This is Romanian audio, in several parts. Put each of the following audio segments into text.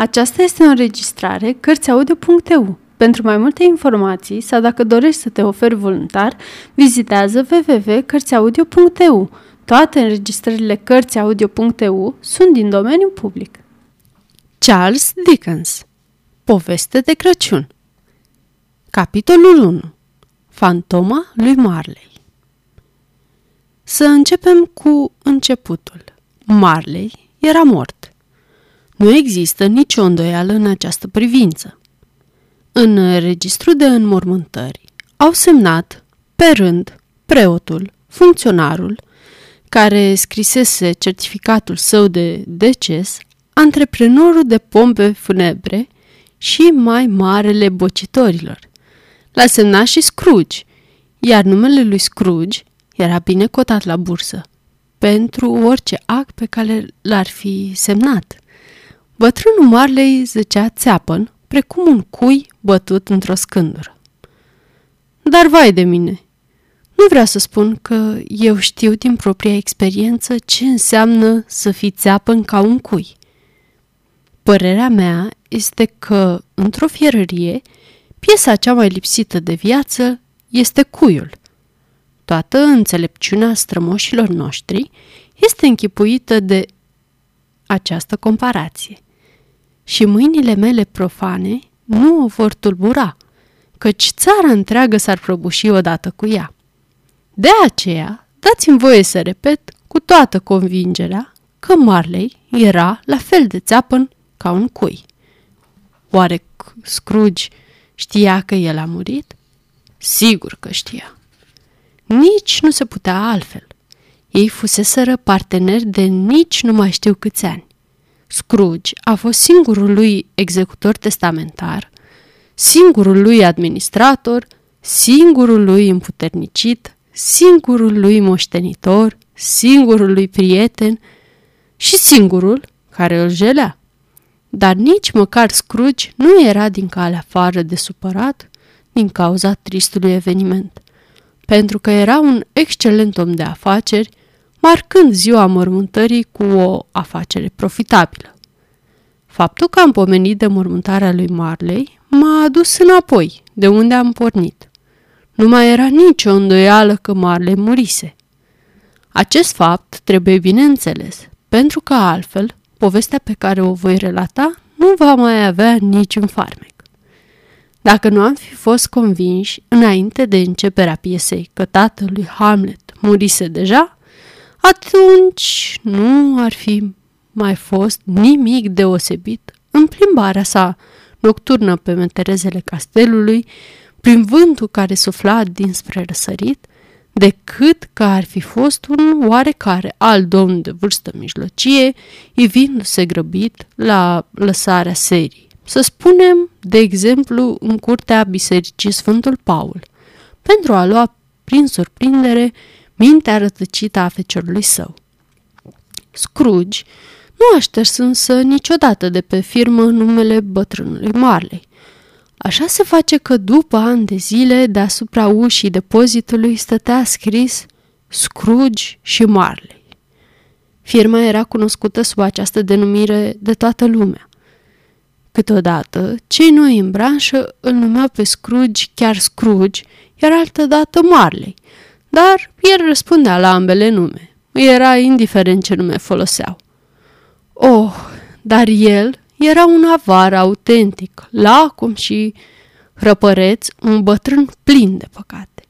Aceasta este o înregistrare Cărțiaudio.eu. Pentru mai multe informații sau dacă dorești să te oferi voluntar, vizitează www.cărțiaudio.eu. Toate înregistrările Cărțiaudio.eu sunt din domeniu public. Charles Dickens Poveste de Crăciun Capitolul 1 Fantoma lui Marley Să începem cu începutul. Marley era mort. Nu există nicio îndoială în această privință. În registru de înmormântări au semnat, pe rând, preotul, funcționarul, care scrisese certificatul său de deces, antreprenorul de pompe funebre și mai marele bocitorilor. L-a semnat și Scrooge, iar numele lui Scrooge era bine cotat la bursă pentru orice act pe care l-ar fi semnat. Bătrânul Marley zăcea țeapăn, precum un cui bătut într-o scândură. Dar vai de mine! Nu vreau să spun că eu știu din propria experiență ce înseamnă să fii țeapăn ca un cui. Părerea mea este că, într-o fierărie, piesa cea mai lipsită de viață este cuiul. Toată înțelepciunea strămoșilor noștri este închipuită de această comparație – și mâinile mele profane nu o vor tulbura, căci țara întreagă s-ar prăbuși odată cu ea. De aceea, dați-mi voie să repet cu toată convingerea că Marley era la fel de țeapăn ca un cui. Oare Scrooge știa că el a murit? Sigur că știa. Nici nu se putea altfel. Ei fuseseră parteneri de nici nu mai știu câți ani. Scrooge a fost singurul lui executor testamentar, singurul lui administrator, singurul lui împuternicit, singurul lui moștenitor, singurul lui prieten și singurul care îl jelea. Dar nici măcar Scrooge nu era din calea afară de supărat din cauza tristului eveniment, pentru că era un excelent om de afaceri marcând ziua mormântării cu o afacere profitabilă. Faptul că am pomenit de mormântarea lui Marley m-a adus înapoi, de unde am pornit. Nu mai era nicio îndoială că Marley murise. Acest fapt trebuie bine înțeles, pentru că altfel, povestea pe care o voi relata nu va mai avea niciun farmec. Dacă nu am fi fost convinși, înainte de începerea piesei, că tatălui Hamlet murise deja, atunci nu ar fi mai fost nimic deosebit în plimbarea sa nocturnă pe meterezele castelului, prin vântul care sufla dinspre răsărit, decât că ar fi fost un oarecare alt domn de vârstă mijlocie, ivindu-se grăbit la lăsarea serii. Să spunem, de exemplu, în curtea bisericii Sfântul Paul, pentru a lua prin surprindere mintea rătăcită a feciorului său. Scrooge nu a șters însă niciodată de pe firmă numele bătrânului Marley. Așa se face că după ani de zile, deasupra ușii depozitului stătea scris Scrooge și Marley. Firma era cunoscută sub această denumire de toată lumea. Câteodată, cei noi în branșă îl numeau pe Scrooge chiar Scrooge, iar altădată Marley – dar el răspundea la ambele nume. Era indiferent ce nume foloseau. Oh, dar el era un avar autentic, lacom și răpăreț, un bătrân plin de păcate.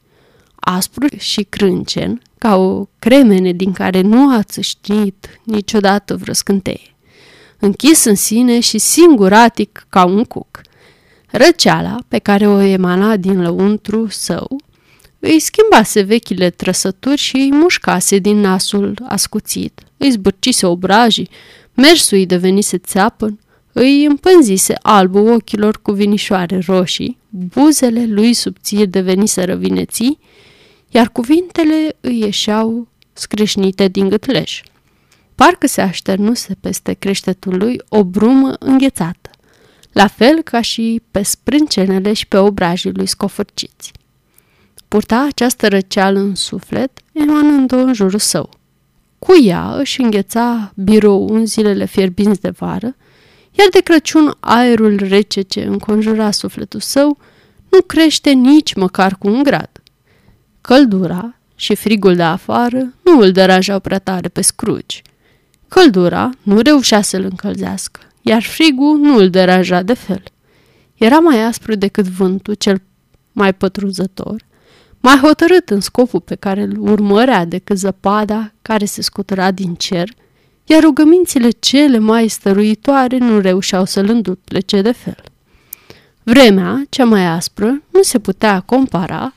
Aspru și crâncen, ca o cremene din care nu a țâșnit niciodată vreo scânteie. Închis în sine și singuratic ca un cuc. Răceala pe care o emana din lăuntru său îi schimbase vechile trăsături și îi mușcase din nasul ascuțit, îi zbârcise obrajii, mersul îi devenise țeapăn, îi împânzise albul ochilor cu vinișoare roșii, buzele lui subțiri deveniseră vineții, iar cuvintele îi ieșeau screșnite din gâtleș. Parcă se așternuse peste creștetul lui o brumă înghețată, la fel ca și pe sprâncenele și pe obrajii lui scofârciți. Purta această răceală în suflet, emanând-o în jurul său. Cu ea își îngheța birou în zilele fierbinți de vară, iar de Crăciun aerul rece ce înconjura sufletul său nu crește nici măcar cu un grad. Căldura și frigul de afară nu îl deranjau prea tare pe Scrooge. Căldura nu reușea să-l încălzească, iar frigul nu îl deranja de fel. Era mai aspru decât vântul cel mai pătrunzător, mai hotărât în scopul pe care îl urmărea decât zăpada care se scutura din cer, iar rugămințile cele mai stăruitoare nu reușeau să-l înduplece de fel. Vremea, cea mai aspră, nu se putea compara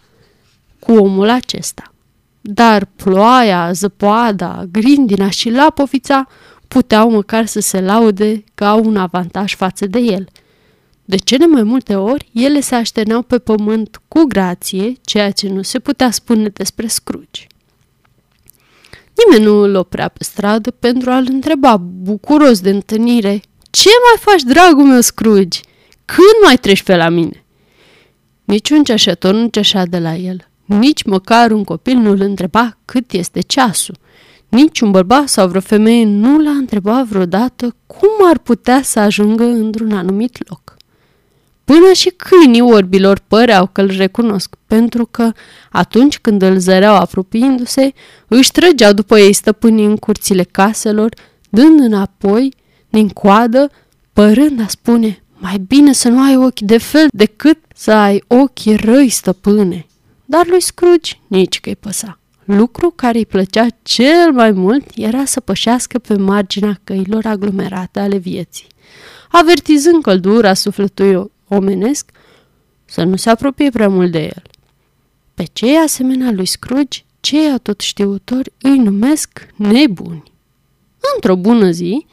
cu omul acesta. Dar ploaia, zăpoada, grindina și lapovița puteau măcar să se laude ca un avantaj față de el. De cele mai multe ori, ele se așterneau pe pământ cu grație, ceea ce nu se putea spune despre Scrooge. Nimeni nu îl oprea pe stradă pentru a-l întreba, bucuros de întâlnire, Ce mai faci, dragul meu Scrooge? Când mai treci pe la mine?" Niciun ceașător nu ceașea de la el. Nici măcar un copil nu îl întreba cât este ceasul. Nici un bărbat sau vreo femeie nu l-a întrebat vreodată cum ar putea să ajungă într-un anumit loc. Până și câinii orbilor păreau că îl recunosc, pentru că atunci când îl zăreau apropiindu-se, își trăgeau după ei stăpânii în curțile caselor, dând înapoi, din coadă, părând a spune, mai bine să nu ai ochi de fel decât să ai ochi răi stăpâne. Dar lui Scrooge nici că-i păsa. Lucru care îi plăcea cel mai mult era să pășească pe marginea căilor aglomerate ale vieții, avertizând căldura sufletului omenesc să nu se apropie prea mult de el. Pe cei asemenea lui Scrooge, cei atot știutori îi numesc nebuni. Într-o bună zi,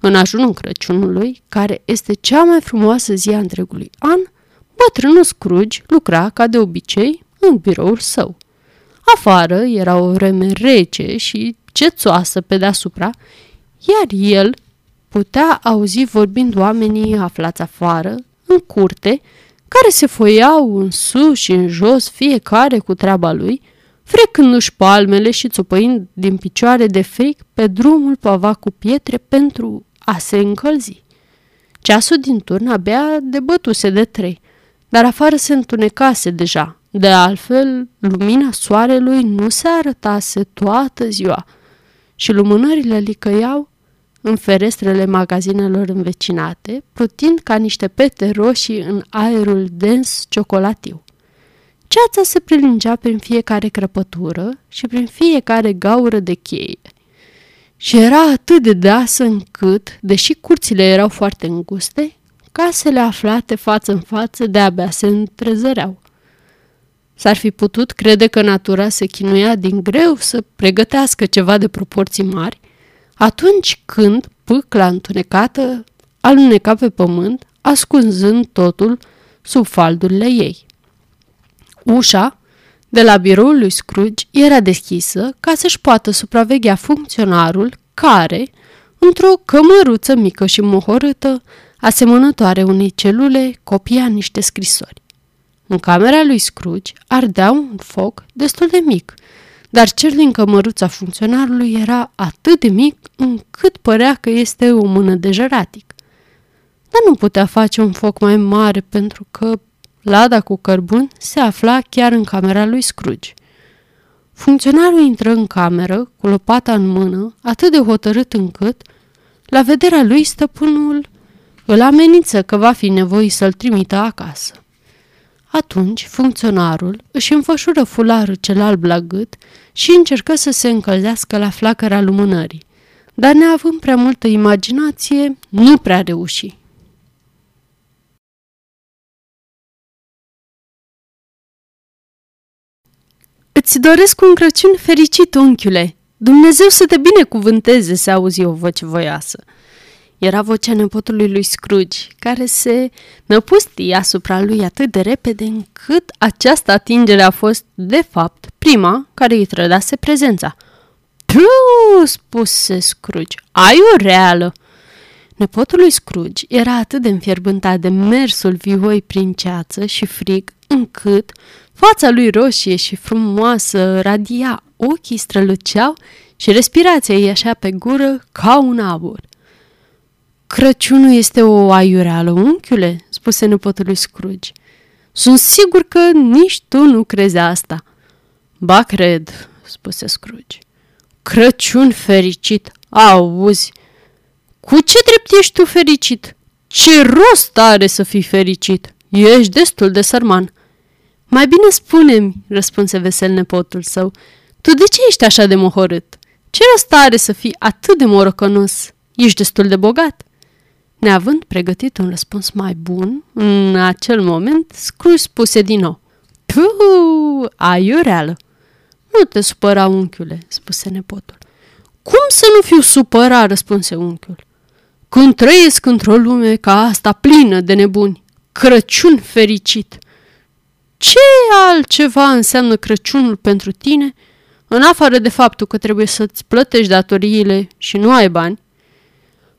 în ajunul Crăciunului, care este cea mai frumoasă zi a întregului an, bătrânul Scrooge lucra, ca de obicei, în biroul său. Afară era o vreme rece și cețoasă pe deasupra, iar el putea auzi vorbind oamenii aflați afară, în curte, care se foiau în sus și în jos, fiecare cu treaba lui, frecându-și palmele și țopăind din picioare de fric pe drumul pavat cu pietre pentru a se încălzi. Ceasul din turn abia debătuse de trei, dar afară se întunecase deja. De altfel, lumina soarelui nu se arătase toată ziua și lumânările licăiau în ferestrele magazinelor învecinate, plutind ca niște pete roșii în aerul dens ciocolatiu. Ceața se prelingea prin fiecare crăpătură și prin fiecare gaură de cheie. Și era atât de deasă încât, deși curțile erau foarte înguste, casele aflate față în față de-abia se întrezăreau. S-ar fi putut crede că natura se chinuia din greu să pregătească ceva de proporții mari, atunci când pâcla întunecată aluneca pe pământ, ascunzând totul sub faldurile ei. Ușa de la biroul lui Scrooge era deschisă ca să-și poată supraveghea funcționarul care, într-o cămăruță mică și mohorâtă, asemănătoare unei celule, copia niște scrisori. În camera lui Scrooge ardea un foc destul de mic, dar cel din cămăruța funcționarului era atât de mic încât părea că este o mână de jăratic. Dar nu putea face un foc mai mare pentru că lada cu cărbun se afla chiar în camera lui Scrooge. Funcționarul intră în cameră cu lopata în mână, atât de hotărât încât, la vederea lui, stăpânul îl amenință că va fi nevoie să-l trimită acasă. Atunci, funcționarul își înfășură fularul cel alb la gât și încercă să se încălzească la flacăra lumânării, dar neavând prea multă imaginație, nu prea reuși. Îți doresc un Crăciun fericit, unchiule! Dumnezeu să te binecuvânteze, se auzi o voce voioasă. Era vocea nepotului lui Scrooge, care se năpustia asupra lui atât de repede încât această atingere a fost, de fapt, prima care îi trădase prezența. Pru, spuse Scrooge, ai o reală! Nepotul lui Scrooge era atât de înfierbântat de mersul vioi prin ceață și frig, încât fața lui roșie și frumoasă radia, ochii străluceau și respirația ei așa pe gură ca un abur. Crăciunul este o aiureală, unchiule, spuse nepotul lui Scrooge. Sunt sigur că nici tu nu crezi asta. Ba, cred, spuse Scrooge. Crăciun fericit, auzi. Cu ce drept ești tu fericit? Ce rost are să fii fericit? Ești destul de sărman. Mai bine spune-mi, răspunse vesel nepotul său, tu de ce ești așa de mohorât? Ce rost are să fii atât de morocănos? Ești destul de bogat. Neavând pregătit un răspuns mai bun, în acel moment, Scrooge spuse din nou. Puh, aiureală! Nu te supăra, unchiule, spuse nepotul. Cum să nu fiu supărat, răspunse unchiul. Când trăiesc într-o lume ca asta plină de nebuni, Crăciun fericit. Ce altceva înseamnă Crăciunul pentru tine, în afară de faptul că trebuie să-ți plătești datoriile și nu ai bani?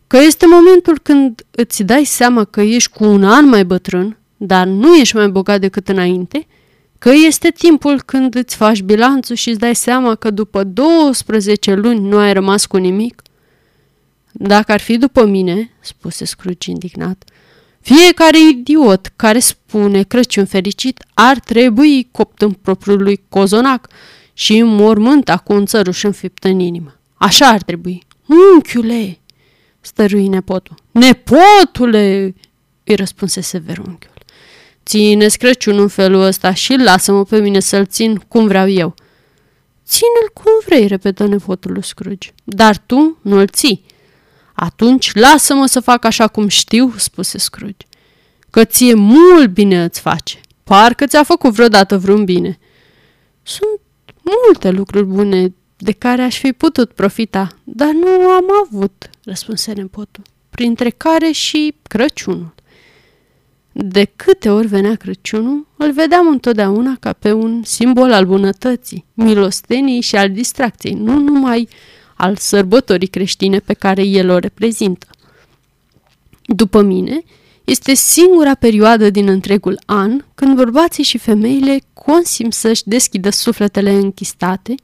Că este momentul când îți dai seama că ești cu un an mai bătrân, dar nu ești mai bogat decât înainte – că este timpul când îți faci bilanțul și îți dai seama că după 12 luni nu ai rămas cu nimic? Dacă ar fi după mine, spuse Scrooge indignat, fiecare idiot care spune Crăciun fericit ar trebui copt în propriul lui cozonac și mormânt cu un țăruș înfipt în inimă. Așa ar trebui. Unchiule, stărui nepotul. Nepotule, îi răspunse sever unchiul. Ține-ți Crăciunul în felul ăsta și lasă-mă pe mine să-l țin cum vreau eu. Ține-l cum vrei, repetă nepotul lui Scrooge. Dar tu nu-l ții. Atunci lasă-mă să fac așa cum știu, spuse Scrooge. Că ție mult bine îți face. Parcă ți-a făcut vreodată vreun bine. Sunt multe lucruri bune de care aș fi putut profita, dar nu am avut, răspunse nepotul, printre care și Crăciunul. De câte ori venea Crăciunul, îl vedeam întotdeauna ca pe un simbol al bunătății, milostenii și al distracției, nu numai al sărbătorii creștine pe care el o reprezintă. După mine, este singura perioadă din întregul an când bărbații și femeile consim să-și deschidă sufletele închistate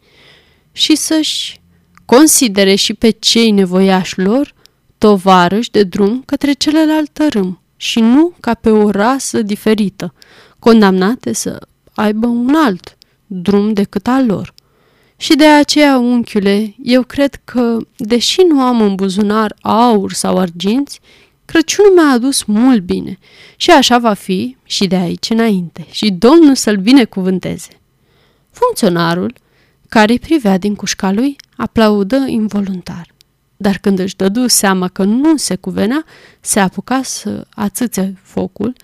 și să-și considere și pe cei nevoiași lor tovarăși de drum către celălalt tărâm și nu ca pe o rasă diferită, condamnate să aibă un alt drum decât al lor. Și de aceea, unchiule, eu cred că, deși nu am în buzunar aur sau arginți, Crăciunul mi-a adus mult bine și așa va fi și de aici înainte și Domnul să-l binecuvânteze. Funcționarul, care îi privea din cușca lui, aplaudă involuntar dar când își dădu seama că nu se cuvenea, se apuca să ațâțe focul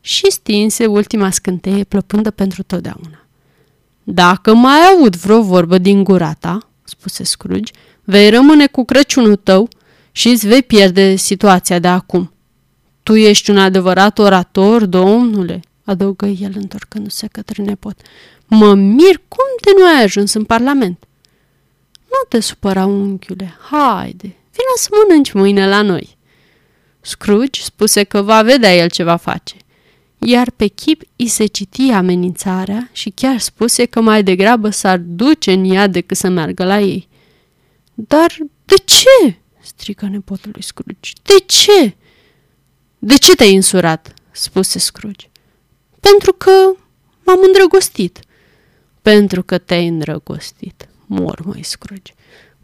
și stinse ultima scânteie plăpândă pentru totdeauna. Dacă mai aud vreo vorbă din gura ta, spuse Scrooge, vei rămâne cu Crăciunul tău și îți vei pierde situația de acum. Tu ești un adevărat orator, domnule, adăugă el întorcându-se către nepot. Mă mir cum de nu ai ajuns în Parlament. Nu te supăra, unchiule, haide, vină să mănânci mâine la noi. Scrooge spuse că va vedea el ce va face, iar pe chip i se citi amenințarea și chiar spuse că mai degrabă s-ar duce în ea decât să meargă la ei. Dar de ce? strică nepotul lui Scrooge. De ce? De ce te-ai însurat? spuse Scrooge. Pentru că m-am îndrăgostit. Pentru că te-ai îndrăgostit mormăi Scrooge.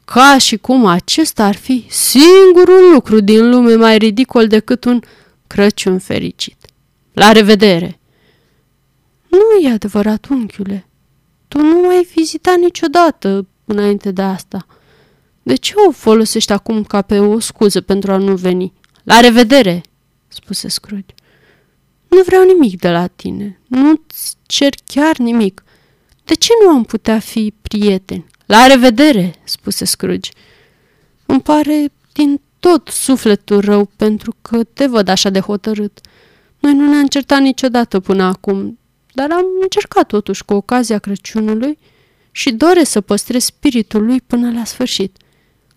Ca și cum acesta ar fi singurul lucru din lume mai ridicol decât un Crăciun fericit. La revedere! Nu e adevărat, unchiule. Tu nu m-ai vizitat niciodată înainte de asta. De ce o folosești acum ca pe o scuză pentru a nu veni? La revedere, spuse Scrooge. Nu vreau nimic de la tine. Nu-ți cer chiar nimic. De ce nu am putea fi prieteni? La revedere, spuse Scrooge. Îmi pare din tot sufletul rău pentru că te văd așa de hotărât. Noi nu ne-am certat niciodată până acum, dar am încercat totuși cu ocazia Crăciunului și doresc să păstrez spiritul lui până la sfârșit.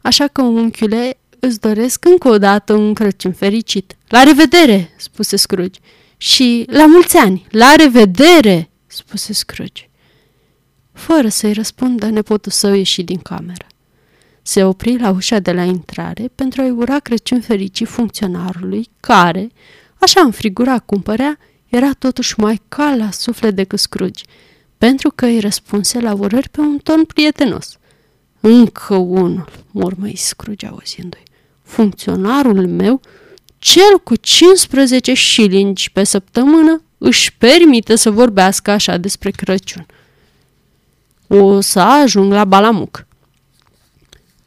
Așa că, unchiule, îți doresc încă o dată un Crăciun fericit. La revedere, spuse Scrooge. Și la mulți ani, la revedere, spuse Scrooge. Fără să-i răspundă, nepotul său ieși din cameră. Se opri la ușa de la intrare pentru a-i ura Crăciun fericit funcționarului, care, așa înfrigura cum părea, era totuși mai cal la suflet decât Scrooge, pentru că îi răspunse la urări pe un ton prietenos. Încă unul, mormăi Scrooge auzindu-i. Funcționarul meu, cel cu 15 șilingi pe săptămână, își permite să vorbească așa despre Crăciun. O să ajung la Balamuc.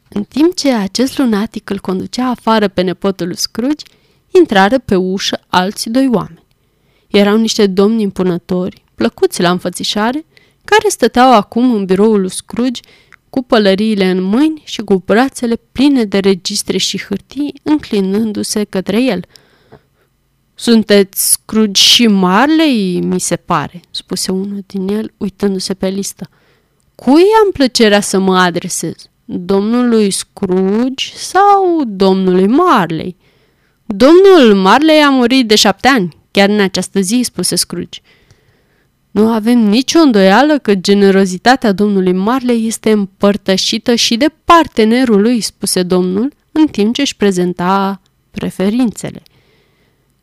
În timp ce acest lunatic îl conducea afară pe nepotul lui Scrooge, intrară pe ușă alți doi oameni. Erau niște domni impunători, plăcuți la înfățișare, care stăteau acum în biroul lui Scrooge cu pălăriile în mâini și cu brațele pline de registre și hârtii, înclinându-se către el. Sunteți Scrooge și Marley, mi se pare, spuse unul din el, uitându-se pe listă. Cui am plăcerea să mă adresez? Domnului Scrooge sau domnului Marley? Domnul Marley a murit de șapte ani, chiar în această zi, spuse Scrooge. Nu avem nicio îndoială că generozitatea domnului Marley este împărtășită și de partenerul lui, spuse domnul, în timp ce își prezenta preferințele.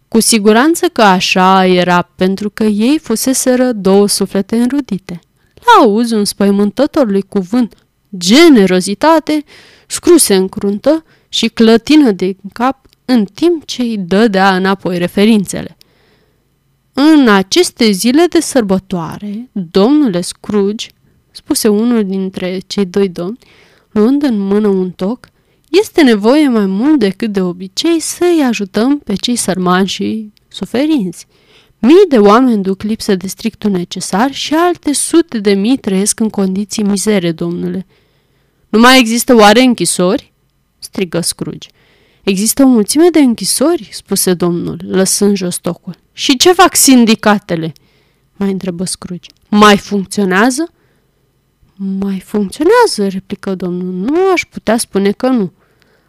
Cu siguranță că așa era, pentru că ei fuseseră două suflete înrudite. La auzi un spăimântător cuvânt, generozitate, scruse în cruntă și clătină de cap în timp ce îi dădea înapoi referințele. În aceste zile de sărbătoare, domnule Scrooge, spuse unul dintre cei doi domni, luând în mână un toc, este nevoie mai mult decât de obicei să-i ajutăm pe cei sărmani și suferinți. Mii de oameni duc lipsă de strictul necesar și alte sute de mii trăiesc în condiții mizere, domnule. Nu mai există oare închisori? strigă Scrooge. Există o mulțime de închisori, spuse domnul, lăsând jos tocul. Și ce fac sindicatele? Mai întrebă Scrooge. Mai funcționează? Mai funcționează, replică domnul. Nu aș putea spune că nu.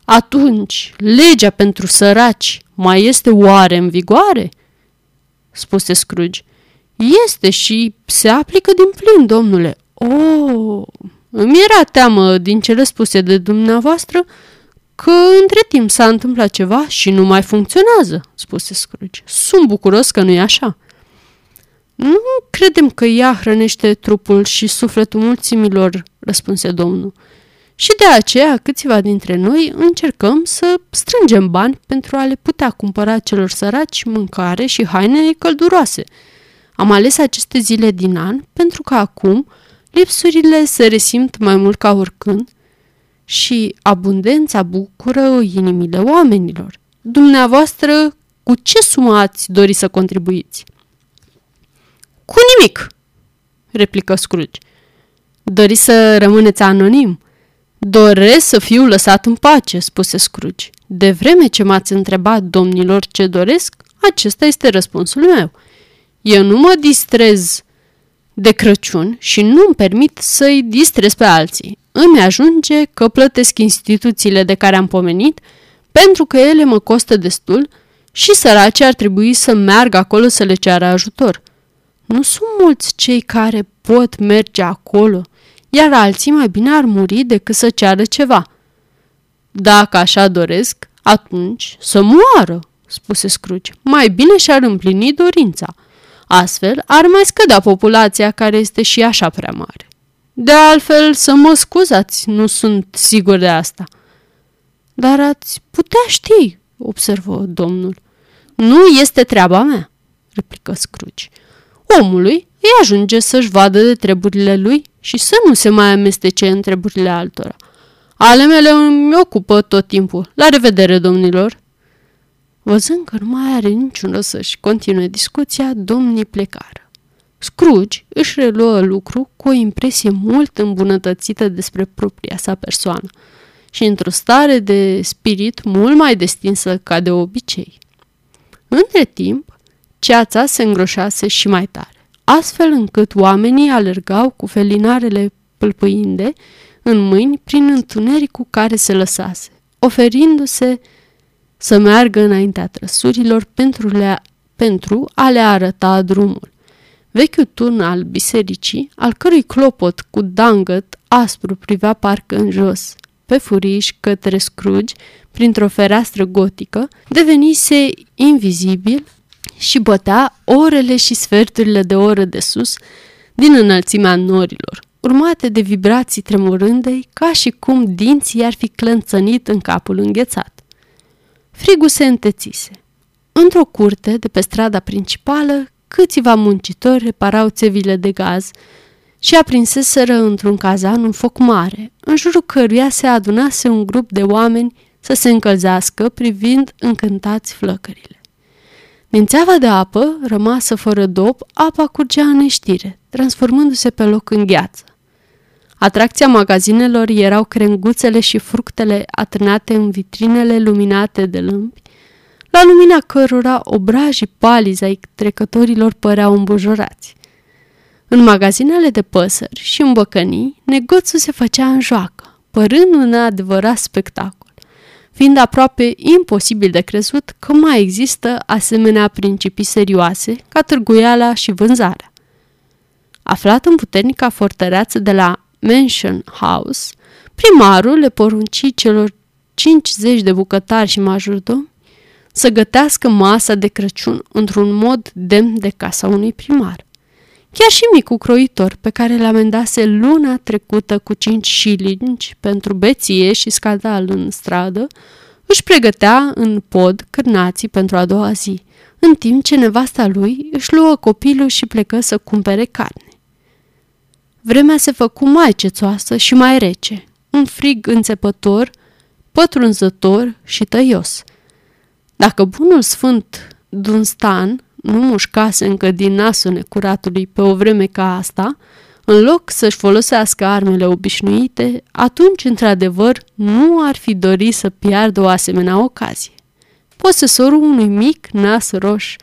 Atunci, legea pentru săraci mai este oare în vigoare? Spuse Scrooge. Este și se aplică din plin, domnule. Oh, îmi era teamă din cele spuse de dumneavoastră că între timp s-a întâmplat ceva și nu mai funcționează, spuse Scrooge. Sunt bucuros că nu e așa. Nu credem că ea hrănește trupul și sufletul mulțimilor, răspunse domnul. Și de aceea câțiva dintre noi încercăm să strângem bani pentru a le putea cumpăra celor săraci mâncare și haine călduroase. Am ales aceste zile din an pentru că acum lipsurile se resimt mai mult ca oricând și abundența bucură inimile oamenilor. Dumneavoastră, cu ce sumă ați dori să contribuiți? Cu nimic, replică Scrooge. Doriți să rămâneți anonim? Doresc să fiu lăsat în pace, spuse Scrooge. De vreme ce m-ați întrebat, domnilor, ce doresc, acesta este răspunsul meu. Eu nu mă distrez de Crăciun și nu îmi permit să-i distrez pe alții. Îmi ajunge că plătesc instituțiile de care am pomenit pentru că ele mă costă destul și săracii ar trebui să meargă acolo să le ceară ajutor. Nu sunt mulți cei care pot merge acolo, iar alții mai bine ar muri decât să ceară ceva. Dacă așa doresc, atunci să moară, spuse Scrooge. Mai bine și-ar împlini dorința. Astfel, ar mai scădea populația care este și așa prea mare. De altfel, să mă scuzați, nu sunt sigur de asta. Dar ați putea ști, observă domnul. Nu este treaba mea, replică Scrooge. Omului îi ajunge să-și vadă de treburile lui și să nu se mai amestece în treburile altora. Ale mele îmi ocupă tot timpul. La revedere, domnilor! Văzând că nu mai are niciun rost să-și continue discuția, domnii plecară. Scrooge își reluă lucru cu o impresie mult îmbunătățită despre propria sa persoană și într-o stare de spirit mult mai destinsă ca de obicei. Între timp, ceața se îngroșase și mai tare, astfel încât oamenii alergau cu felinarele pâlpâinde în mâini prin întunericul care se lăsase, oferindu-se să meargă înaintea trăsurilor pentru, le, pentru a le arăta drumul. Vechiul turn al bisericii, al cărui clopot cu dangăt aspru privea parcă în jos, pe furiș către Scrooge printr-o fereastră gotică, devenise invizibil și bătea orele și sferturile de oră de sus din înălțimea norilor, urmate de vibrații tremurândei, ca și cum dinții ar fi clănțănit în capul înghețat. Frigul se întețise. Într-o curte de pe strada principală, câțiva muncitori reparau țevile de gaz și aprinseseră într-un cazan un foc mare, în jurul căruia se adunase un grup de oameni să se încălzească privind încântați flăcările. Din țeava de apă, rămasă fără dop, apa curgea în neștire, transformându-se pe loc în gheață. Atracția magazinelor erau crenguțele și fructele atârnate în vitrinele luminate de lămpi, la lumina cărora obrajii palizi ai trecătorilor păreau îmbujorați. În magazinele de păsări și în băcănii, negoțul se făcea în joacă, părând un adevărat spectacol, fiind aproape imposibil de crezut că mai există asemenea principii serioase ca târguiala și vânzarea. Aflat în puternica fortăreață de la Mansion House, primarul le porunci celor 50 de bucătari și majordomi să gătească masa de Crăciun într-un mod demn de casa unui primar. Chiar și micul croitor, pe care l amendase luna trecută cu 5 șilingi pentru beție și scandal în stradă, își pregătea în pod cârnații pentru a doua zi, în timp ce nevasta lui își luă copilul și plecă să cumpere carne. Vremea se făcu mai cețoasă și mai rece, un frig înțepător, pătrunzător și tăios. Dacă bunul sfânt Dunstan nu mușcase încă din nasul necuratului pe o vreme ca asta, în loc să-și folosească armele obișnuite, atunci, într-adevăr, nu ar fi dorit să piardă o asemenea ocazie. Posesorul unui mic nas roș,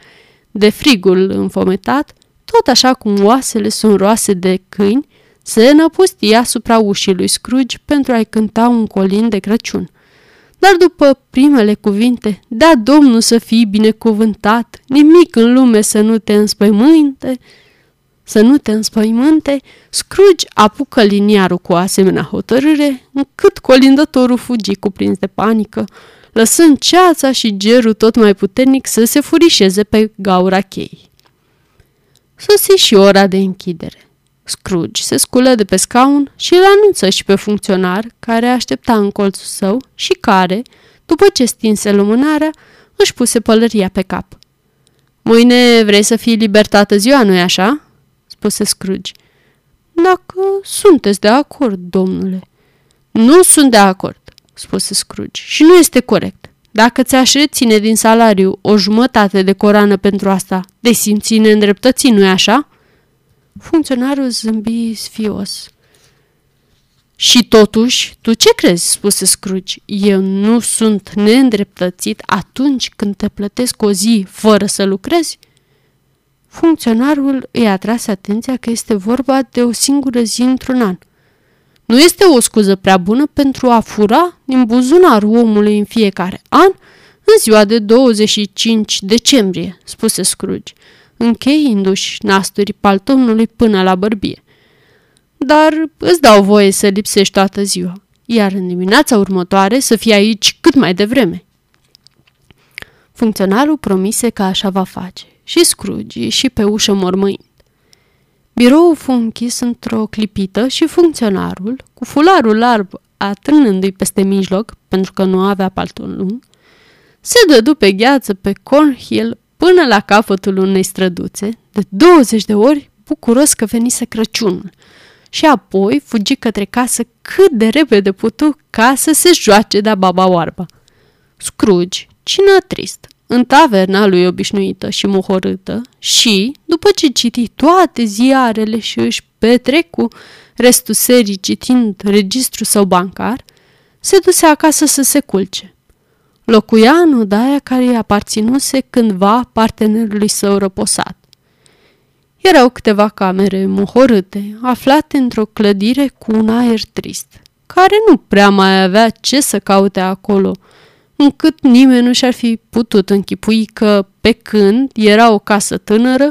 de frigul înfometat, tot așa cum oasele sunt roase de câini, se năpustia asupra ușii lui Scrooge pentru a-i cânta un colin de Crăciun. Dar după primele cuvinte, da Domnul să fii binecuvântat, nimic în lume să nu te înspăimânte, să nu te înspăimânte, Scrooge apucă liniarul cu asemenea hotărâre, încât colindătorul fugi cuprins de panică, lăsând ceața și gerul tot mai puternic să se furișeze pe gaura cheii. Sosi și ora de închidere. Scrooge se sculă de pe scaun și îl anunță și pe funcționar care aștepta în colțul său și care, după ce stinse lumânarea, își puse pălăria pe cap. Mâine vrei să fii libertată ziua, nu-i așa?" spuse Scrooge. Dacă sunteți de acord, domnule." Nu sunt de acord," spuse Scrooge, și nu este corect. Dacă ți-aș reține din salariu o jumătate de corană pentru asta, de simți neîndreptății, nu-i așa?" Funcționarul zâmbi sfios. Și totuși, tu ce crezi?" spuse Scrooge. Eu nu sunt neîndreptățit atunci când te plătesc o zi fără să lucrezi?" Funcționarul îi atrase atenția că este vorba de o singură zi într-un an. Nu este o scuză prea bună pentru a fura din buzunarul omului în fiecare an în ziua de 25 decembrie, spuse Scrooge încheindu-și nasturii paltonului până la bărbie. Dar îți dau voie să lipsești toată ziua, iar în dimineața următoare să fii aici cât mai devreme. Funcționarul promise că așa va face și Scrooge și pe ușă mormăind. Biroul fu închis într-o clipită și funcționarul, cu fularul larg atârnându-i peste mijloc, pentru că nu avea palton lung, se dădu pe gheață pe Cornhill până la capătul unei străduțe, de 20 de ori, bucuros că venise Crăciunul. Și apoi fugi către casă cât de repede putu ca să se joace de baba oarba. Scrooge, cine trist, în taverna lui obișnuită și mohorâtă și, după ce citi toate ziarele și își petrecu restul serii citind registru său bancar, se duse acasă să se culce. Locuia în odaia care îi aparținuse cândva partenerului său răposat. Erau câteva camere mohorâte, aflate într-o clădire cu un aer trist, care nu prea mai avea ce să caute acolo, încât nimeni nu și-ar fi putut închipui că, pe când era o casă tânără,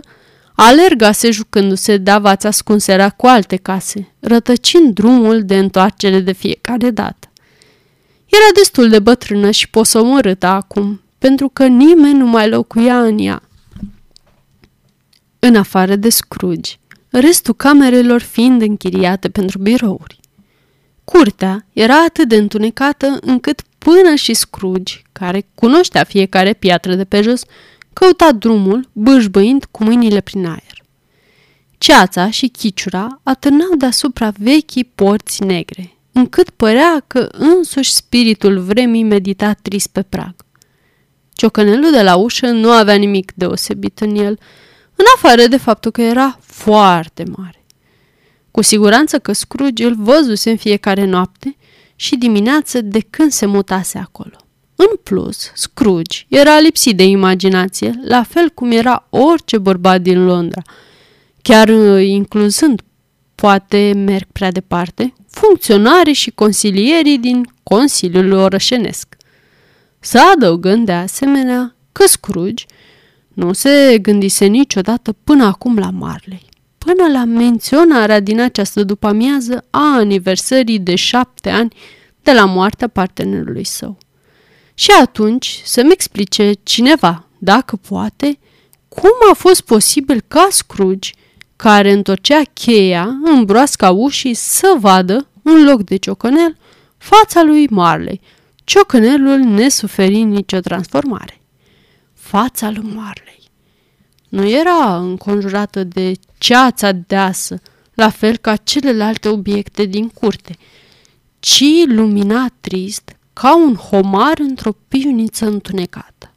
alergase jucându-se de avați ascunserea cu alte case, rătăcind drumul de întoarcere de fiecare dată. Era destul de bătrână și posomorâtă acum, pentru că nimeni nu mai locuia în ea. În afară de Scrooge, restul camerelor fiind închiriate pentru birouri. Curtea era atât de întunecată încât până și Scrooge, care cunoștea fiecare piatră de pe jos, căuta drumul, bâșbâind cu mâinile prin aer. Ceața și chiciura atârnau deasupra vechii porți negre, încât părea că însuși spiritul vremii medita trist pe prag. Ciocănelul de la ușă nu avea nimic deosebit în el, în afară de faptul că era foarte mare. Cu siguranță că Scrooge îl văzuse în fiecare noapte și dimineață de când se mutase acolo. În plus, Scrooge era lipsit de imaginație, la fel cum era orice bărbat din Londra, chiar uh, incluzând, poate merg prea departe, funcționarii și consilierii din Consiliul Orășenesc. Să adăugând de asemenea că Scrooge nu se gândise niciodată până acum la Marley, până la menționarea din această după-amiază a aniversării de șapte ani de la moartea partenerului său. Și atunci să-mi explice cineva, dacă poate, cum a fost posibil ca Scrooge, care întorcea cheia în broasca ușii, să vadă, în loc de ciocănel, fața lui Marley, ciocănelul nesuferind nicio transformare. Fața lui Marley. Nu era înconjurată de ceața deasă, la fel ca celelalte obiecte din curte, ci lumina trist ca un homar într-o pivniță întunecată.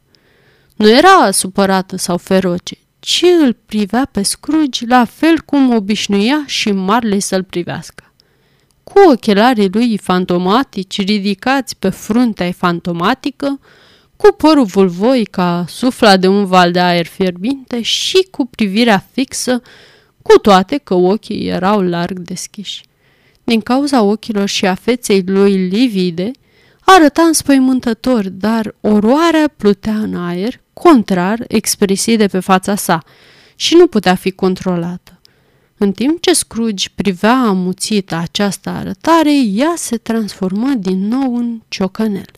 Nu era supărată sau feroce, ci îl privea pe Scrooge la fel cum obișnuia și Marley să-l privească. Cu ochelarii lui fantomatici ridicați pe fruntea fantomatică, cu părul vulvoi ca sufla de un val de aer fierbinte și cu privirea fixă, cu toate că ochii erau larg deschiși. Din cauza ochilor și a feței lui livide, arăta înspăimântător, dar oroarea plutea în aer, contrar expresiei de pe fața sa, și nu putea fi controlată. În timp ce Scrooge privea amuțită această arătare, ea se transformă din nou în ciocănel.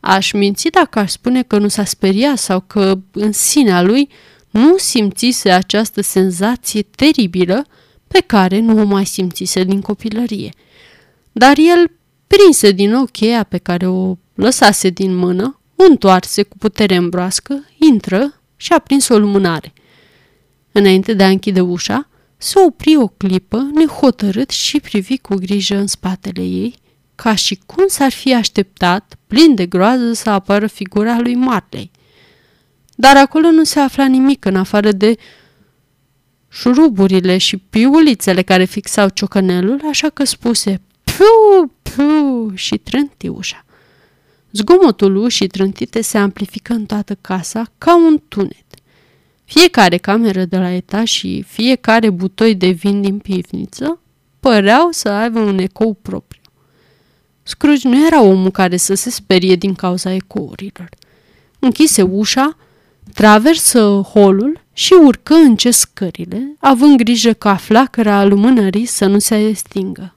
Aș minți dacă aș spune că nu s-a speriat sau că în sinea lui nu simțise această senzație teribilă pe care nu o mai simțise din copilărie. Dar el prinse din nou cheia pe care o lăsase din mână, o întoarse cu putere în broască, intră și a prins o lumânare. Înainte de a închide ușa, se opri o clipă, nehotărât și privi cu grijă în spatele ei, ca și cum s-ar fi așteptat, plin de groază, să apară figura lui Marley. Dar acolo nu se afla nimic în afară de șuruburile și piulițele care fixau ciocănelul, așa că spuse Piu, piu și trânti ușa. Zgomotul ușii trântite se amplifică în toată casa ca un tunet. Fiecare cameră de la etaj și fiecare butoi de vin din pivniță păreau să aibă un ecou propriu. Scrooge nu era omul care să se sperie din cauza ecourilor. Închise ușa, traversă holul și urcă ce scările, având grijă ca flacăra lumânării să nu se stingă.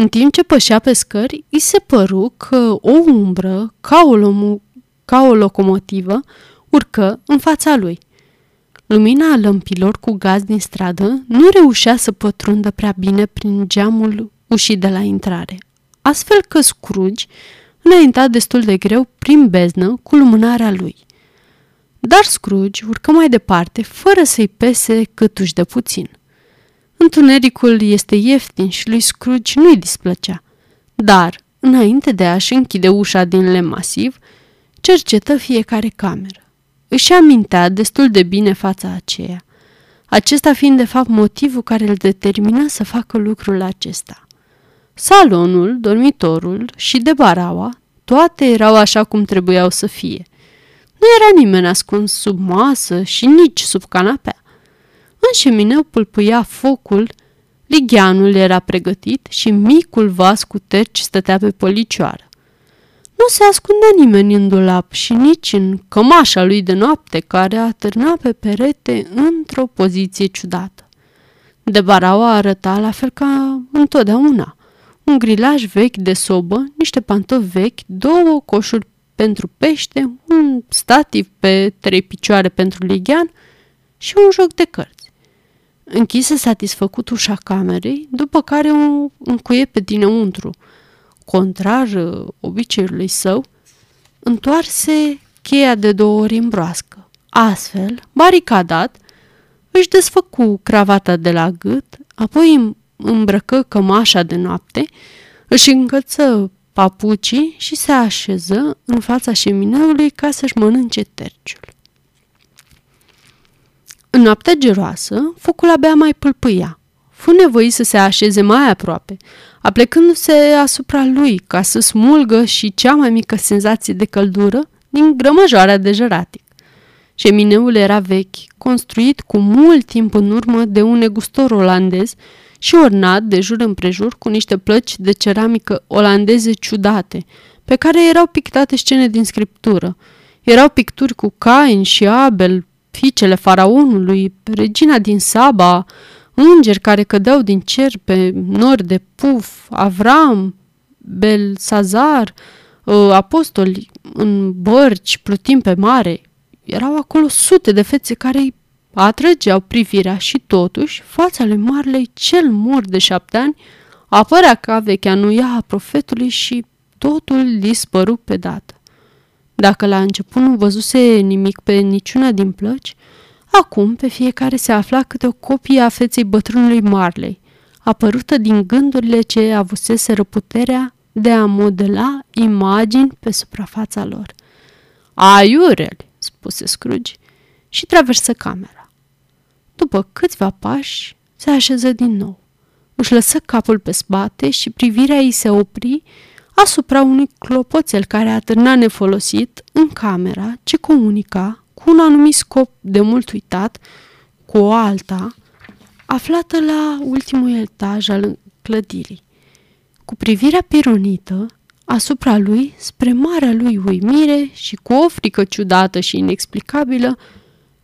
În timp ce pășea pe scări, îi se păru că o umbră, ca o, lomu, ca o locomotivă, urcă în fața lui. Lumina lămpilor cu gaz din stradă nu reușea să pătrundă prea bine prin geamul ușii de la intrare, astfel că Scrooge înainta destul de greu prin beznă cu lumânarea lui. Dar Scrooge urcă mai departe, fără să-i pese câtuși de puțin. Întunericul este ieftin și lui Scrooge nu-i displăcea. Dar, înainte de a-și închide ușa din lemn masiv, cercetă fiecare cameră. Își amintea destul de bine fața aceea. Acesta fiind de fapt motivul care îl determina să facă lucrul acesta. Salonul, dormitorul și de baraua, toate erau așa cum trebuiau să fie. Nu era nimeni ascuns sub masă și nici sub canapea. În șemineu pulpuia focul, ligheanul era pregătit și micul vas cu terci stătea pe policioară. Nu se ascundea nimeni în dulap și nici în cămașa lui de noapte care atârna pe perete într-o poziție ciudată. De baraua arăta la fel ca întotdeauna, un grilaj vechi de sobă, niște pantofi vechi, două coșuri pentru pește, un stativ pe trei picioare pentru lighean și un joc de cărți. Închise satisfăcut ușa camerei, după care o încuie pe dinăuntru. Contrar uh, obiceiului său, întoarse cheia de două ori în broască. Astfel, baricadat, își desfăcu cravata de la gât, apoi îmbrăcă cămașa de noapte, își încălță papucii și se așeză în fața șemineului ca să-și mănânce terciul. În noaptea geroasă, focul abia mai pâlpâia. Fu nevoit să se așeze mai aproape, aplecându-se asupra lui ca să smulgă și cea mai mică senzație de căldură din grămăjoarea de jăratic. Șemineul era vechi, construit cu mult timp în urmă de un negustor olandez și ornat de jur împrejur cu niște plăci de ceramică olandeze ciudate, pe care erau pictate scene din scriptură. Erau picturi cu Cain și Abel, fiicele faraonului, regina din Saba, îngeri care cădeau din cer pe nori de puf, Avram, Belsazar, ă, apostoli în bărci plutind pe mare. Erau acolo sute de fețe care îi atrăgeau privirea și totuși fața lui Marley cel mor de șapte ani apărea ca vechea nuia a profetului și totul dispăru pe dată. Dacă la început nu văzuse nimic pe niciuna din plăci, acum pe fiecare se afla câte o copie a feței bătrânului Marley, apărută din gândurile ce avuseseră puterea de a modela imagini pe suprafața lor. Aiurel, spuse Scrooge și traversă camera. După câțiva pași, se așeză din nou. Își lăsă capul pe spate și privirea ei se opri asupra unui clopoțel care atârna nefolosit în camera ce comunica cu un anumit scop de mult uitat cu o alta, aflată la ultimul etaj al clădirii. Cu privirea pironită asupra lui, spre marea lui uimire și cu o frică ciudată și inexplicabilă,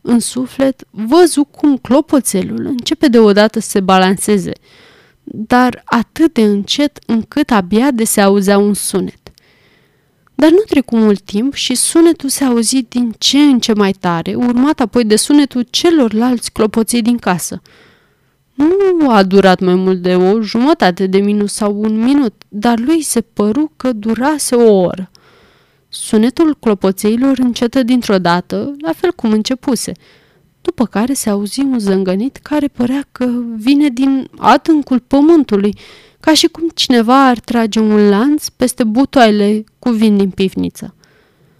în suflet, văzu cum clopoțelul începe deodată să se balanceze, dar atât de încet încât abia de se auzea un sunet. Dar nu trecu mult timp și sunetul se auzi din ce în ce mai tare, urmat apoi de sunetul celorlalți clopoței din casă. Nu a durat mai mult de o jumătate de minut sau un minut, dar lui se păru că durase o oră. Sunetul clopoțeilor încetă dintr-o dată, la fel cum începuse, după care se auzi un zângănit care părea că vine din adâncul pământului, ca și cum cineva ar trage un lanț peste butoaile cu vin din pivniță.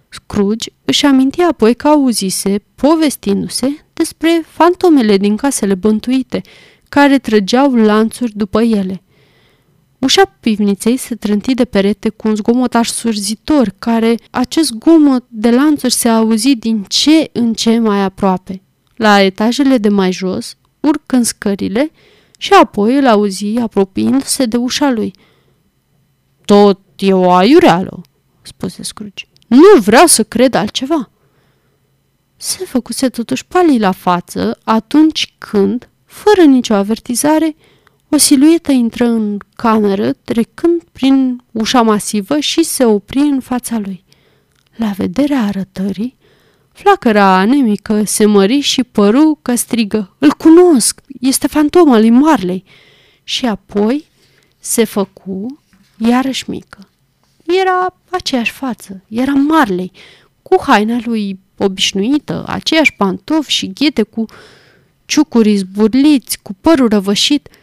Scrooge își aminti apoi că auzise, povestindu-se, despre fantomele din casele bântuite, care trăgeau lanțuri după ele. Ușa pivniței se trânti de perete cu un zgomot surzitor, care acest zgomot de lanțuri se auzi din ce în ce mai aproape. La etajele de mai jos, urcând scările, și apoi îl auzi apropiindu-se de ușa lui. Tot e o aiureală, spuse Scrooge. Nu vreau să cred altceva. Se făcuse totuși pali la față atunci când, fără nicio avertizare, o siluetă intră în cameră, trecând prin ușa masivă și se opri în fața lui. La vederea arătării, flacăra anemică se mări și păru că strigă, Îl cunosc, este fantoma lui Marley. Și apoi se făcu iarăși mică. Era aceeași față, era Marley, cu haina lui obișnuită, aceiași pantofi și ghete cu ciucuri zburliți, cu părul răvășit –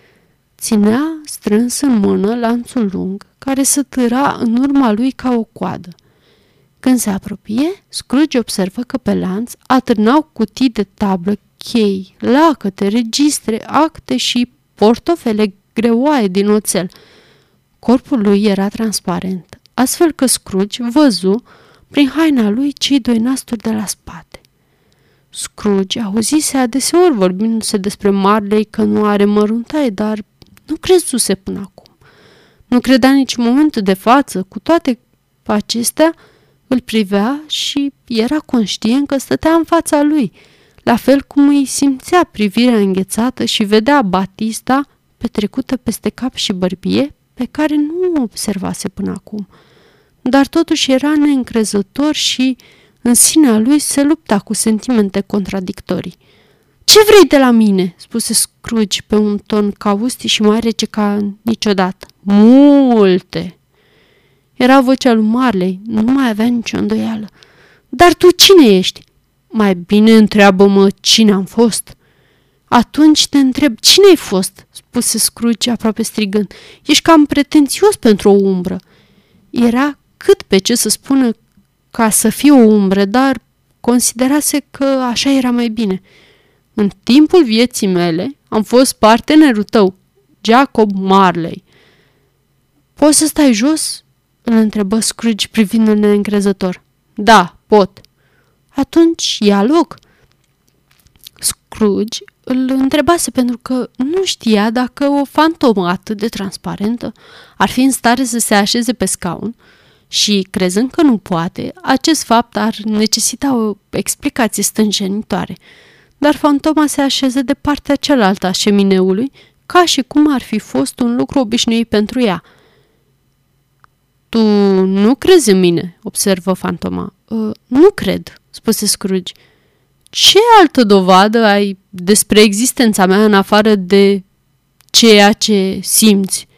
Ținea strâns în mână lanțul lung, care se târa în urma lui ca o coadă. Când se apropie, Scrooge observă că pe lanț atârnau cutii de tablă, chei, lacăte, registre, acte și portofele greoaie din oțel. Corpul lui era transparent, astfel că Scrooge văzu prin haina lui cei doi nasturi de la spate. Scrooge auzise adeseori vorbindu-se despre Marley că nu are măruntai, dar nu crezuse până acum. Nu credea nici în momentul de față, cu toate acestea, îl privea și era conștient că stătea în fața lui, la fel cum îi simțea privirea înghețată și vedea Batista petrecută peste cap și bărbie pe pe care nu o observase până acum. Dar totuși era neîncrezător și în sinea lui se lupta cu sentimente contradictorii. Ce vrei de la mine?" spuse Scrooge pe un ton caustic și mai rece ca niciodată. Multe!" Era vocea lui Marley, nu mai avea nicio îndoială. Dar tu cine ești?" Mai bine întreabă-mă cine am fost." Atunci te întreb, cine ai fost?" spuse Scrooge aproape strigând. Ești cam pretențios pentru o umbră." Era cât pe ce să spună ca să fie o umbră, dar considerase că așa era mai bine. În timpul vieții mele am fost partenerul tău, Jacob Marley. Poți să stai jos?" Îl întrebă Scrooge privind-l neîncrezător. Da, pot." Atunci ia loc." Scrooge îl întrebase pentru că nu știa dacă o fantomă atât de transparentă ar fi în stare să se așeze pe scaun și, crezând că nu poate, acest fapt ar necesita o explicație stânjenitoare. Dar fantoma se așeze de partea cealaltă a șemineului, ca și cum ar fi fost un lucru obișnuit pentru ea. Tu nu crezi în mine?" observă fantoma. Uh, nu cred," spuse Scrooge. Ce altă dovadă ai despre existența mea în afară de ceea ce simți?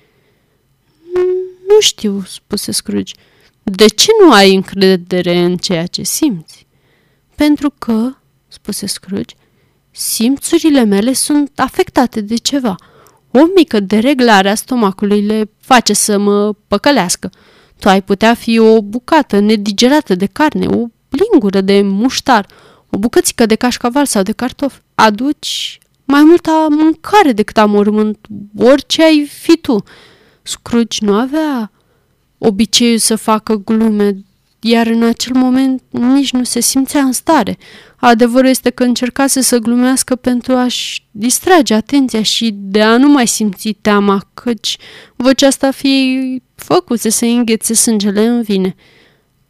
Nu știu, spuse Scrooge. De ce nu ai încredere în ceea ce simți? Pentru că, spuse Scrooge, simțurile mele sunt afectate de ceva. O mică dereglare a stomacului le face să mă păcălească. Tu ai putea fi o bucată nedigerată de carne, o lingură de muștar, o bucățică de cașcaval sau de cartof. Aduci mai multă mâncare decât amormânt, orice ai fi tu. Scrooge nu avea obiceiul să facă glume, iar în acel moment nici nu se simțea în stare. Adevărul este că încercase să glumească pentru a-și distrage atenția și de a nu mai simți teama, căci vocea asta fie făcuse să înghețe sângele în vine.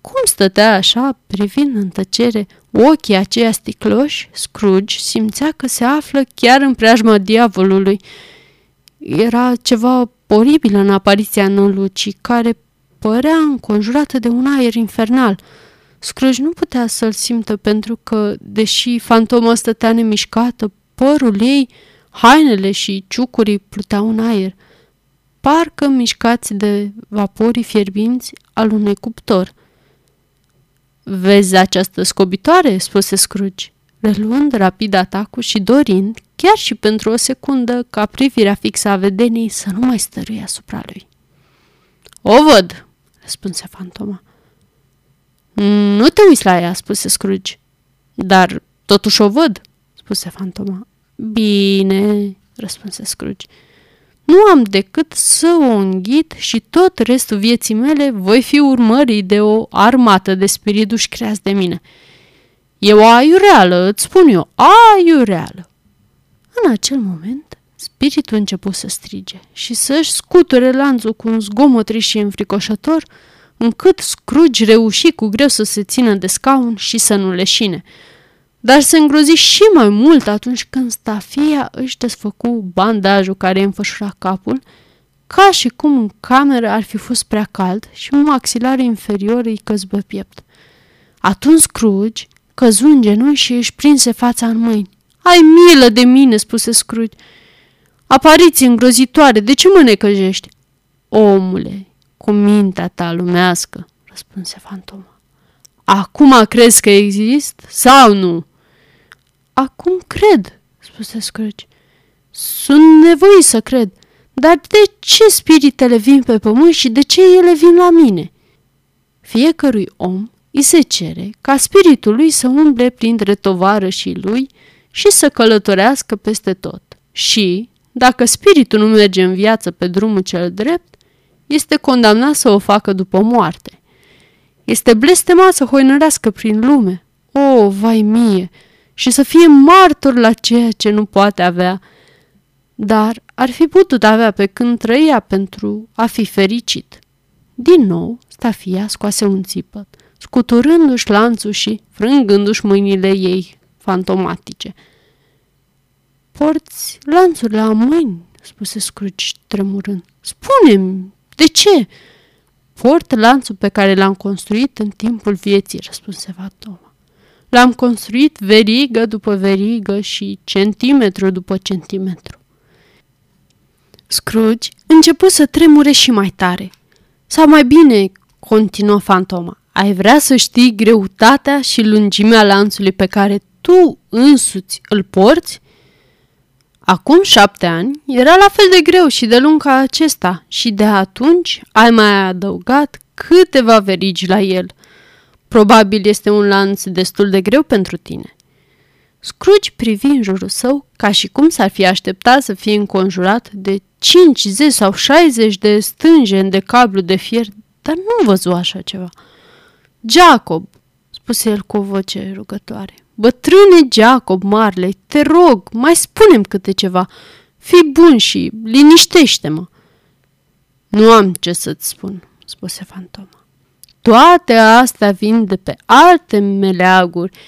Cum stătea așa, privind în tăcere ochii aceia sticloși, Scrooge simțea că se află chiar în preajma diavolului. Era ceva oribil în apariția nălucii, care părea înconjurată de un aer infernal. Scrooge nu putea să-l simtă pentru că, deși fantoma stătea nemișcată, părul ei, hainele și ciucurii pluteau în aer, parcă mișcați de vaporii fierbinți al unui cuptor – Vezi această scobitoare?" spuse Scrooge, reluând rapid atacul și dorind, chiar și pentru o secundă, ca privirea fixă a vedenii să nu mai stăruie asupra lui. O văd," răspunse fantoma. Nu te uiți la ea," spuse Scrooge. Dar totuși o văd," spuse fantoma. Bine," răspunse Scrooge. Nu am decât să o înghit și tot restul vieții mele voi fi urmării de o armată de spiriduși creați de mine. E o aiureală, îți spun eu, aiureală. În acel moment, spiritul începu să strige și să-și scuture lanțul cu un zgomot și înfricoșător, încât Scrooge reuși cu greu să se țină de scaun și să nu leșine dar se îngrozi și mai mult atunci când stafia își desfăcu bandajul care îi înfășura capul, ca și cum în cameră ar fi fost prea cald și un maxilar inferior îi căzbă piept. Atunci Scrooge căzu în genunchi și își prinse fața în mâini. Ai milă de mine, spuse Scrooge. Apariții îngrozitoare, de ce mă necăjești? Omule, cu mintea ta lumească, răspunse fantoma. Acum crezi că exist sau nu? Acum cred, spuse Scrooge. Sunt nevoit să cred. Dar de ce spiritele vin pe pământ și de ce ele vin la mine? Fiecărui om îi se cere ca spiritul lui să umble printre tovarășii lui și să călătorească peste tot. Și, dacă spiritul nu merge în viață pe drumul cel drept, este condamnat să o facă după moarte. Este blestemat să hoinărească prin lume. O, vai mie! și să fie martor la ceea ce nu poate avea, dar ar fi putut avea pe când trăia pentru a fi fericit. Din nou, stafia scoase un țipăt, scuturându-și lanțul și frângându-și mâinile ei fantomatice. Porți lanțurile la mâini, spuse Scrooge tremurând. Spune-mi, De ce? Port lanțul pe care l-am construit în timpul vieții, răspunse Fatoma. L-am construit verigă după verigă și centimetru după centimetru. Scrooge început să tremure și mai tare. Sau mai bine, continuă fantoma, ai vrea să știi greutatea și lungimea lanțului pe care tu însuți îl porți? Acum șapte ani era la fel de greu și de lung ca acesta și de atunci ai mai adăugat câteva verigi la el. Probabil este un lanț destul de greu pentru tine. Scrooge privi în jurul său ca și cum s-ar fi așteptat să fie înconjurat de 50 sau 60 de stânge de cablu de fier, dar nu văzu așa ceva. Jacob, spuse el cu o voce rugătoare, bătrâne Jacob Marley, te rog, mai spunem câte ceva. Fii bun și liniștește-mă. Nu am ce să-ți spun, spuse fantoma. Toate astea vin de pe alte meleaguri,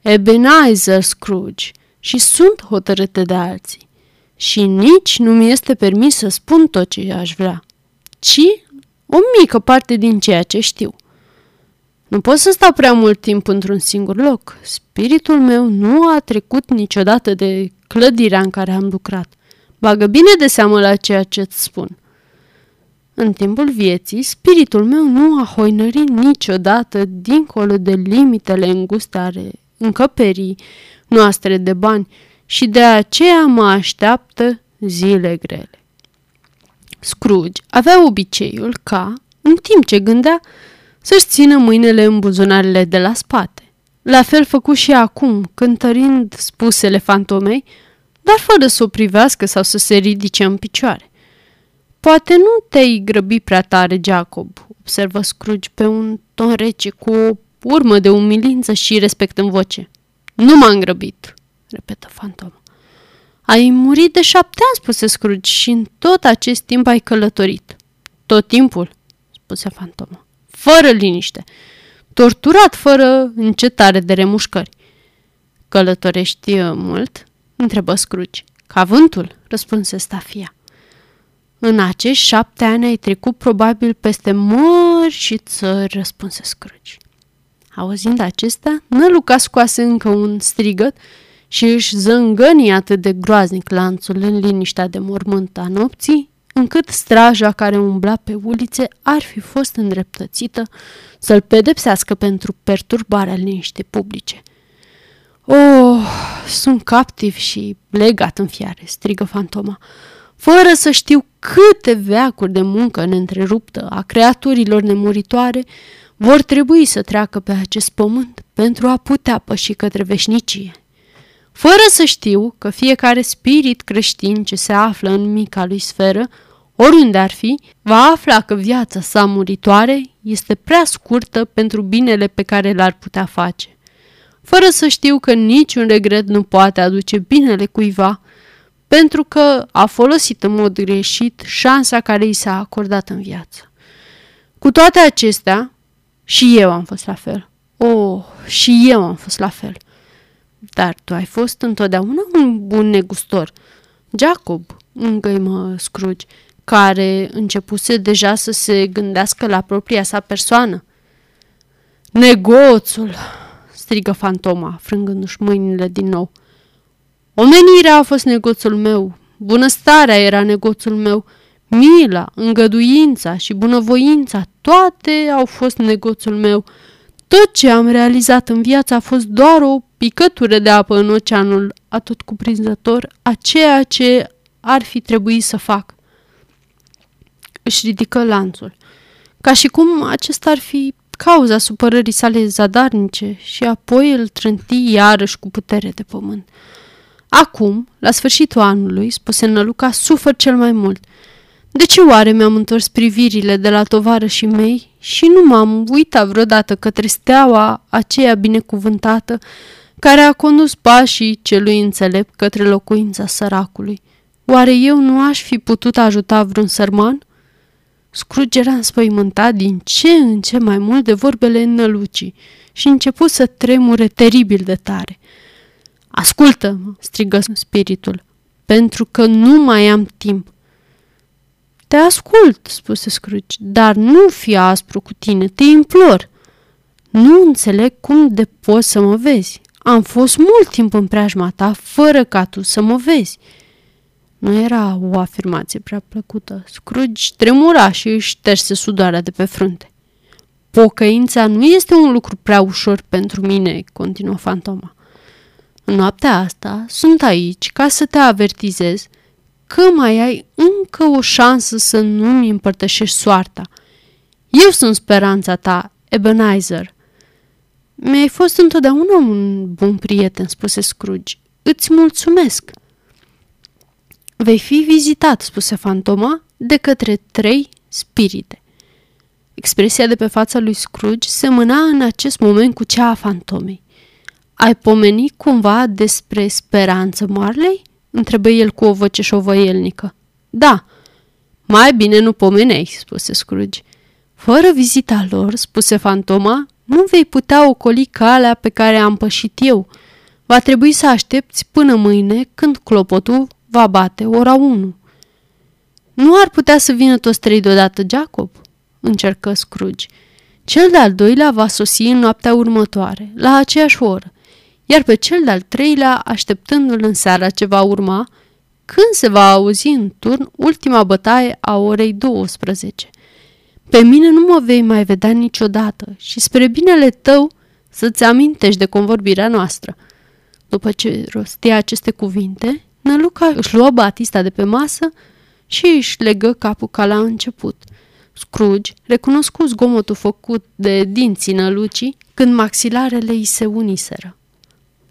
Ebenezer Scrooge, și sunt hotărâte de alții. Și nici nu mi este permis să spun tot ce aș vrea, ci o mică parte din ceea ce știu. Nu pot să stau prea mult timp într-un singur loc. Spiritul meu nu a trecut niciodată de clădirea în care am lucrat. Bagă bine de seamă la ceea ce îți spun. În timpul vieții, spiritul meu nu a hoinărit niciodată dincolo de limitele înguste ale încăperii noastre de bani și de aceea mă așteaptă zile grele. Scrooge avea obiceiul ca, în timp ce gândea, să-și țină mâinile în buzunarele de la spate. La fel făcu și acum, cântărind spusele fantomei, dar fără să o privească sau să se ridice în picioare. Poate nu te-ai grăbi prea tare, Jacob, observă Scrooge pe un ton rece, cu o urmă de umilință și respect în voce. Nu m-am grăbit, repetă fantoma. Ai murit de șapte ani, spuse Scrooge, și în tot acest timp ai călătorit. Tot timpul, spuse fantoma fără liniște, torturat fără încetare de remușcări. Călătorești uh, mult? întrebă Scrooge. Ca vântul, răspunse Stafia. În acești șapte ani ai trecut probabil peste mări și țări, răspunse Scrooge. Auzind acestea, Năluca scoase încă un strigăt și își zângăni atât de groaznic lanțul în liniștea de mormânt a nopții, încât straja care umbla pe ulițe ar fi fost îndreptățită să-l pedepsească pentru perturbarea liniștei publice. Oh, sunt captiv și legat în fiare, strigă fantoma, fără să știu câte veacuri de muncă neîntreruptă a creaturilor nemuritoare vor trebui să treacă pe acest pământ pentru a putea păși către veșnicie. Fără să știu că fiecare spirit creștin ce se află în mica lui sferă oriunde ar fi, va afla că viața sa muritoare este prea scurtă pentru binele pe care l-ar putea face. Fără să știu că niciun regret nu poate aduce binele cuiva, pentru că a folosit în mod greșit șansa care i s-a acordat în viață. Cu toate acestea, și eu am fost la fel. Oh, și eu am fost la fel. Dar tu ai fost întotdeauna un bun negustor. Jacob, îngăimă Scrooge, care începuse deja să se gândească la propria sa persoană. Negoțul, strigă fantoma, frângându-și mâinile din nou. Omenirea a fost negoțul meu, bunăstarea era negoțul meu, mila, îngăduința și bunăvoința, toate au fost negoțul meu. Tot ce am realizat în viață a fost doar o picătură de apă în oceanul atot cuprinzător a ceea ce ar fi trebuit să fac își ridică lanțul, ca și cum acesta ar fi cauza supărării sale zadarnice și apoi îl trânti iarăși cu putere de pământ. Acum, la sfârșitul anului, spuse Năluca, sufăr cel mai mult. De ce oare mi-am întors privirile de la și mei și nu m-am uitat vreodată către steaua aceea binecuvântată care a condus pașii celui înțelept către locuința săracului? Oare eu nu aș fi putut ajuta vreun sărman? Scrooge era înspăimântat din ce în ce mai mult de vorbele nălucii și început să tremure teribil de tare. Ascultă-mă, strigă spiritul, pentru că nu mai am timp. Te ascult, spuse Scrooge, dar nu fi aspru cu tine, te implor. Nu înțeleg cum de poți să mă vezi. Am fost mult timp în preajma ta, fără ca tu să mă vezi. Nu era o afirmație prea plăcută. Scrooge tremura și își șterse sudoarea de pe frunte. Pocăința nu este un lucru prea ușor pentru mine, continuă fantoma. În noaptea asta sunt aici ca să te avertizez că mai ai încă o șansă să nu-mi împărtășești soarta. Eu sunt speranța ta, Ebenezer. Mi-ai fost întotdeauna un bun prieten, spuse Scrooge. Îți mulțumesc. Vei fi vizitat, spuse fantoma, de către trei spirite. Expresia de pe fața lui Scrooge semăna în acest moment cu cea a fantomei. Ai pomenit cumva despre speranță Marley? întrebă el cu o voce șovăielnică. Da, mai bine nu pomenei, spuse Scrooge. Fără vizita lor, spuse fantoma, nu vei putea ocoli calea pe care am pășit eu. Va trebui să aștepți până mâine când clopotul va bate ora 1. Nu ar putea să vină toți trei deodată, Jacob? Încercă Scrooge. Cel de-al doilea va sosi în noaptea următoare, la aceeași oră, iar pe cel de-al treilea, așteptându-l în seara ce va urma, când se va auzi în turn ultima bătaie a orei 12. Pe mine nu mă vei mai vedea niciodată și spre binele tău să-ți amintești de convorbirea noastră. După ce rostia aceste cuvinte, Năluca își luă Batista de pe masă și își legă capul ca la început. Scrooge recunoscu zgomotul făcut de dinții nălucii când maxilarele îi se uniseră.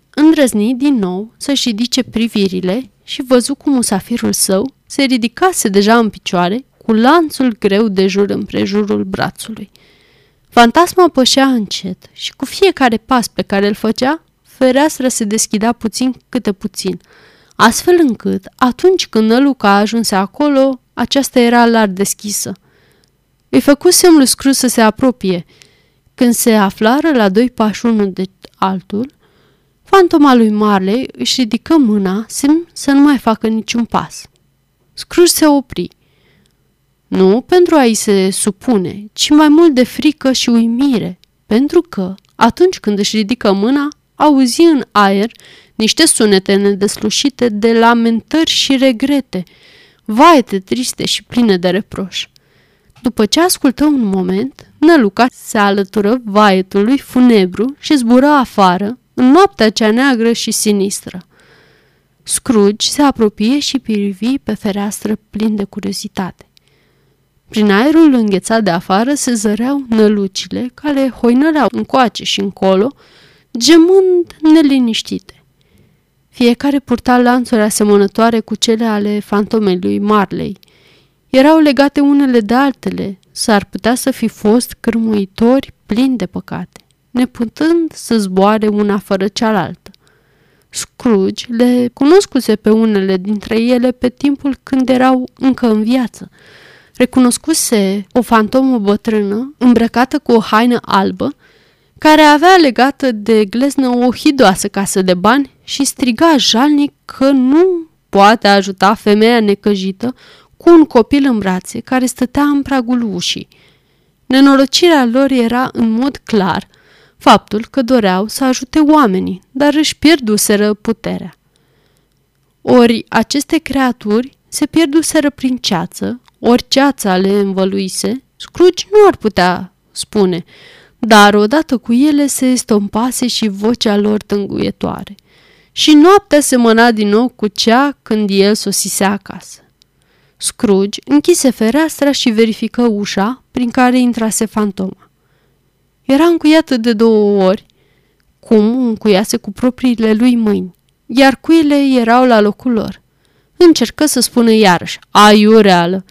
Îndrăzni din nou să-și ridice privirile și văzu cum musafirul său se ridicase deja în picioare cu lanțul greu de jur împrejurul brațului. Fantasma pășea încet și cu fiecare pas pe care îl făcea, fereastra se deschidea puțin câte puțin, astfel încât, atunci când Năluca ajunse acolo, aceasta era larg deschisă. Îi făcu semnul scru să se apropie. Când se aflară la doi pași unul de altul, fantoma lui Marley își ridică mâna, semn să nu mai facă niciun pas. Scrooge se opri. Nu pentru a-i se supune, ci mai mult de frică și uimire, pentru că, atunci când își ridică mâna, auzi în aer niște sunete nedeslușite de lamentări și regrete, vaete triste și pline de reproș. După ce ascultă un moment, Năluca se alătură vaetului funebru și zbură afară, în noaptea cea neagră și sinistră. Scrooge se apropie și privi pe fereastră plin de curiozitate. Prin aerul înghețat de afară se zăreau nălucile care hoinăreau încoace și încolo, gemând neliniștite. Fiecare purta lanțuri asemănătoare cu cele ale fantomei lui Marley. Erau legate unele de altele, s-ar putea să fi fost cârmuitori plini de păcate, neputând să zboare una fără cealaltă. Scrooge le cunoscuse pe unele dintre ele pe timpul când erau încă în viață. Recunoscuse o fantomă bătrână, îmbrăcată cu o haină albă, care avea legată de gleznă o hidoasă casă de bani și striga jalnic că nu poate ajuta femeia necăjită cu un copil în brațe care stătea în pragul ușii. Nenorocirea lor era în mod clar faptul că doreau să ajute oamenii, dar își pierduseră puterea. Ori aceste creaturi se pierduseră prin ceață, ori ceața le învăluise, Scrooge nu ar putea spune, dar odată cu ele se estompase și vocea lor tânguietoare. Și noaptea semăna din nou cu cea când el sosise acasă. Scrooge închise fereastra și verifică ușa prin care intrase fantoma. Era încuiată de două ori, cum încuiase cu propriile lui mâini, iar cuile erau la locul lor. Încercă să spună iarăși, aiureală,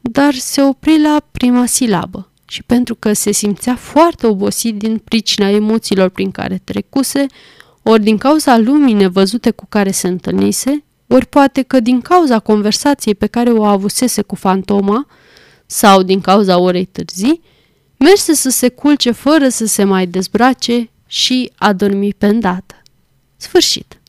dar se opri la prima silabă și pentru că se simțea foarte obosit din pricina emoțiilor prin care trecuse, ori din cauza lumii nevăzute cu care se întâlnise, ori poate că din cauza conversației pe care o avusese cu fantoma, sau din cauza orei târzii, merse să se culce fără să se mai dezbrace și a dormi pe îndată. Sfârșit.